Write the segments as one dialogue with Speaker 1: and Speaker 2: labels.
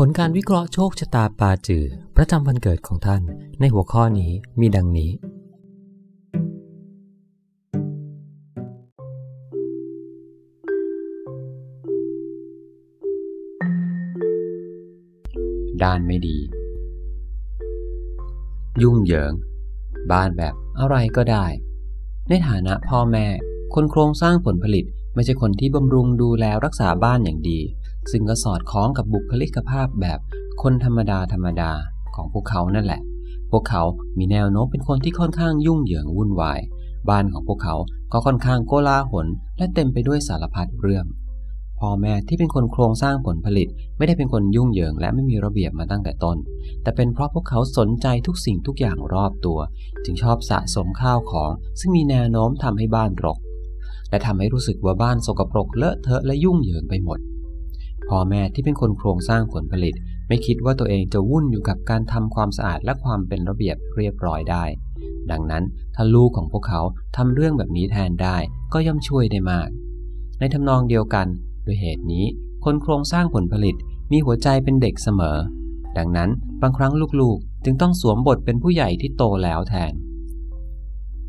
Speaker 1: ผลการวิเคราะห์โชคชะตาปาจือ ประจำวันเกิดของท่านในหัวข้อนี้มีดังนี้
Speaker 2: ด้านไม่ดี ยุ่งเหยิง บ้านแบบอะไรก็ได้ ในฐานะพ่อแม่ คนโครงสร้างผลผลิตไม่ใช่คนที่บำรุงดูแลรักษาบ้านอย่างดี ซึ่งก็สอดคล้องกับบุคลิกภาพแบบคนธรรมดาธรรมดาของพวกเขานั่นแหละ พวกเขามีแนวโน้มเป็นคนที่ค่อนข้างยุ่งเหยิงวุ่นวาย บ้านของพวกเขาก็ค่อนข้างโกลาหลและเต็มไปด้วยสารพัดเรื่อง พ่อแม่ที่เป็นคนโครงสร้างผลผลิต ไม่ได้เป็นคนยุ่งเหยิงและไม่มีระเบียบมาตั้งแต่ต้น แต่เป็นเพราะพวกเขาสนใจทุกสิ่งทุกอย่างรอบตัว จึงชอบสะสมข้าวของ ซึ่งมีแนวโน้มทำให้บ้านรก และทำให้รู้สึกว่าบ้านสกปรกเลอะเทอะและยุ่งเหยิงไปหมด พ่อแม่ที่เป็นคนโครงสร้างผลผลิต ไม่คิดว่าตัวเองจะวุ่นอยู่กับการทำความสะอาดและความเป็นระเบียบเรียบร้อยได้ ดังนั้นถ้าลูกของพวกเขาทำเรื่องแบบนี้แทนได้ก็ย่อมช่วยได้มาก ในทำนองเดียวกันโดยเหตุนี้ คนโครงสร้างผลผลิตมีหัวใจเป็นเด็กเสมอ ดังนั้นบางครั้งลูกๆ จึงต้องสวมบทเป็นผู้ใหญ่ที่โตแล้วแทน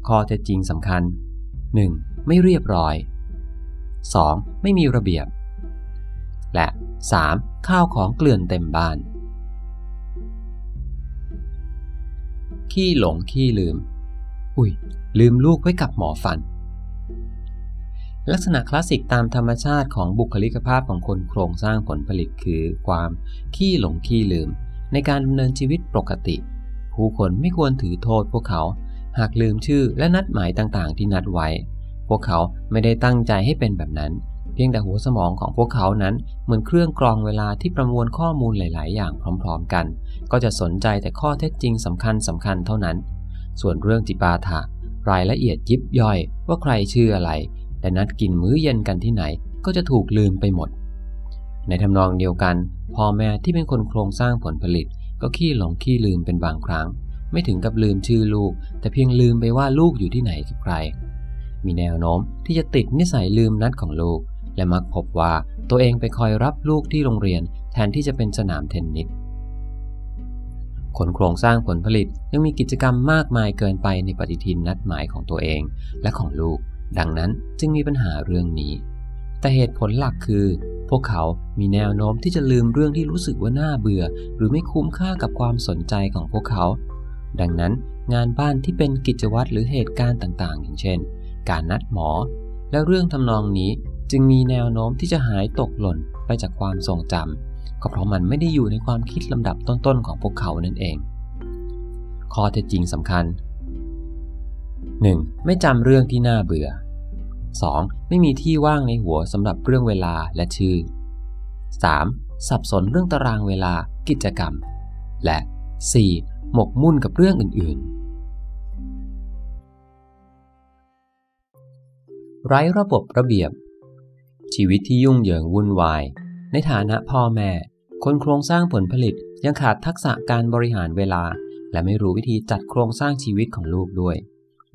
Speaker 2: ข้อเท็จจริงสำคัญ 1. ไม่เรียบร้อย 2. ไม่มีระเบียบ และ 3. ข้าวของเกลื่อนเต็มบ้าน ขี้หลงขี้ลืม อุ้ย ลืมลูกไว้กับหมอฟัน ลักษณะคลาสสิกตามธรรมชาติของบุคลิกภาพของคนโครงสร้างผลผลิตคือความขี้หลงขี้ลืม ในการดำเนินชีวิตปกติ ผู้คนไม่ควรถือโทษพวกเขาหากลืมชื่อและนัดหมายต่างๆ ที่นัดไว้ พวกเขาไม่ได้ตั้งใจให้เป็นแบบนั้น พียงแต่หัวสมองของพวกเขานั้นเหมือนเครื่องกรองเวลาที่ประมวลข้อมูลหลาย ๆ อย่างพร้อม ๆ กัน ก็จะสนใจแต่ข้อเท็จจริงสำคัญสำคัญเท่านั้น ส่วนเรื่องจิปาถะรายละเอียดยิบย่อยว่าใครชื่ออะไร และนัดกินมื้อเย็นกันที่ไหนก็จะถูกลืมไปหมด ในทำนองเดียวกัน พ่อแม่ที่เป็นคนโครงสร้างผลผลิต ก็ขี้หลงขี้ลืมเป็นบางครั้ง ไม่ถึงกับลืมชื่อลูก แต่เพียงลืมไปว่าลูกอยู่ที่ไหนกับใคร มีแนวโน้มที่จะติดนิสัยลืมนัดของลูก และมักพบว่าตัวเองไปคอยรับลูกที่โรงเรียนแทนที่จะเป็นสนามเทนนิสคนโครงสร้างผลผลิตยังมีกิจกรรมมากมายเกินไปในปฏิทินนัดหมายของตัวเองและของลูก ดังนั้นจึงมีปัญหาเรื่องนี้ แต่เหตุผลหลักคือ พวกเขามีแนวโน้มที่จะลืมเรื่องที่รู้สึกว่าน่าเบื่อ หรือไม่คุ้มค่ากับความสนใจของพวกเขา ดังนั้นงานบ้านที่เป็นกิจวัตรหรือเหตุการณ์ต่างๆ อย่างเช่น การนัดหมอ และเรื่องทำนองนี้ จึงมีแนวโน้มที่จะหายตกหล่นไปจากความทรงจำก็เพราะมันไม่ได้อยู่ในความคิดลำดับต้นๆของพวกเขานั่นเอง ข้อเท็จจริงสำคัญ 1. ไม่จำเรื่องที่น่าเบื่อ 2. ไม่มีที่ว่างในหัวสำหรับเรื่องเวลาและชื่อ 3. สับสนเรื่องตารางเวลากิจกรรม และ 4. หมกมุ่นกับเรื่องอื่น ๆ ไร้ระบบระเบียบ ชีวิตที่ยุ่งเหยิงวุ่นวาย ในฐานะพ่อแม่ คนโครงสร้างผลผลิตยังขาดทักษะการบริหารเวลา และไม่รู้วิธีจัดโครงสร้างชีวิตของลูกด้วย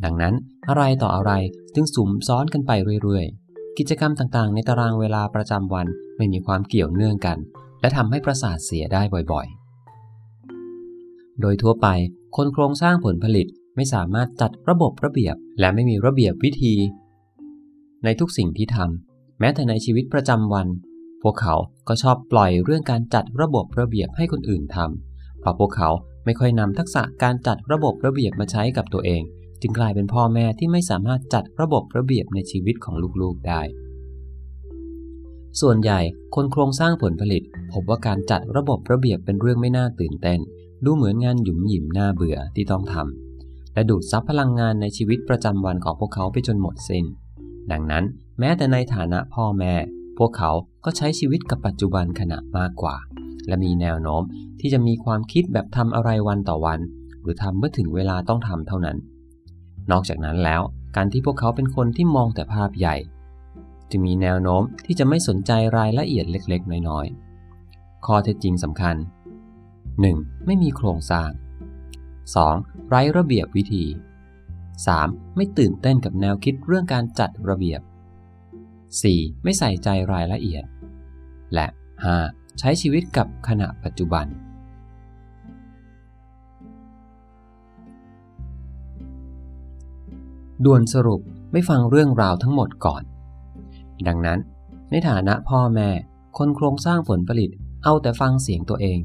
Speaker 2: ดังนั้นอะไรต่ออะไรจึงสุมซ้อนกันไปเรื่อยๆ กิจกรรมต่างๆ ในตารางเวลาประจำวันไม่มีความเกี่ยวเนื่องกัน และทำให้ประสาทเสียได้บ่อยๆ โดยทั่วไป คนโครงสร้างผลผลิตไม่สามารถจัดระบบระเบียบและไม่มีระเบียบวิธี ในทุกสิ่งที่ทำ แม้แต่ในชีวิตประจำวัน พวกเขาก็ชอบปล่อยเรื่องการจัดระบบระเบียบให้คนอื่นทำเพราะพวกเขาไม่ค่อยนำทักษะการจัดระบบระเบียบมาใช้กับตัวเอง จึงกลายเป็นพ่อแม่ที่ไม่สามารถจัดระบบระเบียบในชีวิตของลูกๆได้ ส่วนใหญ่คนโครงสร้างผลผลิต พบว่าการจัดระบบระเบียบเป็นเรื่องไม่น่าตื่นเต้น ดูเหมือนงานหยุมหยิมน่าเบื่อที่ต้องทำและดูดซับพลังงานในชีวิตประจำวันของพวกเขาไปจนหมดสิน้น ดังนั้น แม้แต่ในฐานะพ่อแม่ พวกเขาก็ใช้ชีวิตกับปัจจุบันขณะมากกว่า และมีแนวโน้มที่จะมีความคิดแบบทำอะไรวันต่อวัน หรือทำเมื่อถึงเวลาต้องทำเท่านั้น นอกจากนั้นแล้วการที่พวกเขาเป็นคนที่มองแต่ภาพใหญ่จึงมีแนวโน้มที่จะไม่สนใจรายละเอียดเล็กๆ น้อยๆ ข้อเท็จจริงสำคัญ 1. ไม่มีโครงสร้าง 2. ไร้ระเบียบวิธี 3. ไม่ตื่นเต้นกับแนวคิดเรื่องการจัดระเบียบ 4. ไม่ใส่ใจรายละเอียด และ 5. ใช้ชีวิตกับขณะปัจจุบัน ด่วนสรุปไม่ฟังเรื่องราวทั้งหมดก่อน ดังนั้น ในฐานะพ่อแม่ คนโครงสร้างผลผลิตเอาแต่ฟังเสียงตัวเอง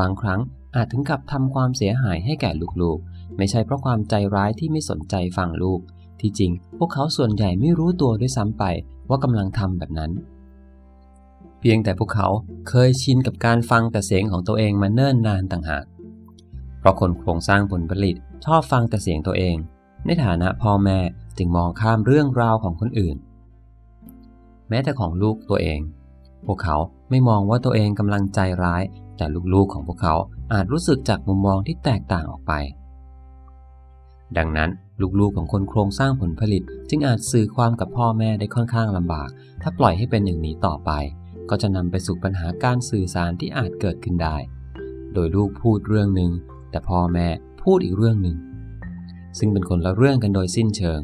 Speaker 2: บางครั้งอาจถึงกับทำความเสียหายให้แก่ลูกๆ ไม่ใช่เพราะความใจร้ายที่ไม่สนใจฟังลูก ที่จริง พวกเขาส่วนใหญ่ไม่รู้ตัวด้วยซ้ำไปว่ากำลังทำแบบนั้น เพียงแต่พวกเขาเคยชินกับการฟังแต่เสียงของตัวเองมาเนิ่นนานต่างหาก เพราะคนโครงสร้างผลผลิตชอบฟังแต่เสียงตัวเอง ในฐานะพ่อแม่จึงมองข้ามเรื่องราวของคนอื่น แม้แต่ของลูกตัวเอง พวกเขาไม่มองว่าตัวเองกำลังใจร้าย แต่ลูกๆของพวกเขาอาจรู้สึกจากมุมมองที่แตกต่างออกไป ดังนั้น ลูกๆของคนโครงสร้างผลผลิต จึงอาจสื่อความกับพ่อแม่ได้ค่อนข้างลำบาก ถ้าปล่อยให้เป็นอย่างนี้ต่อไป ก็จะนำไปสู่ปัญหาการสื่อสารที่อาจเกิดขึ้นได้ โดยลูกพูดเรื่องหนึ่งแต่พ่อแม่พูดอีกเรื่องหนึ่งซึ่งเป็นคนละเรื่องกันโดยสิ้นเชิง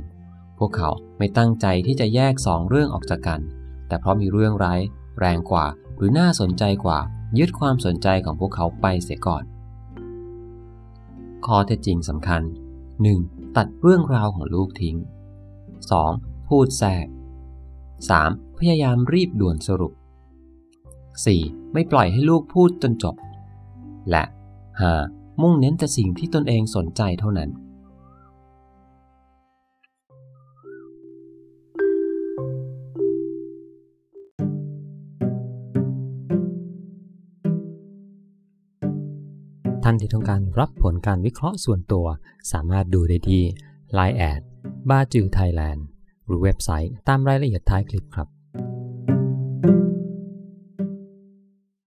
Speaker 2: พวกเขาไม่ตั้งใจที่จะแยกสองเรื่องออกจากกัน แต่เพราะมีเรื่องร้ายแรงกว่า หรือน่าสนใจกว่า ยึดความสนใจของพวกเขาไปเสียก่อน ข้อเท็จจริงสำคัญ 1. ตัดเรื่องราวของลูกทิ้ง 2. พูดแทรก 3. พยายามรีบด่วนสรุป 4. ไม่ปล่อยให้ลูกพูดจนจบ และ 5. มุ่งเน้นแต่สิ่งที่ตนเองสนใจเท่านั้น
Speaker 1: ท่านที่ต้องการรับผลการวิเคราะห์ส่วนตัว สามารถดูได้ที่ Line แอดปาจื้อไทยแลนด์หรือเว็บไซต์ตามรายละเอียดท้ายคลิปครับ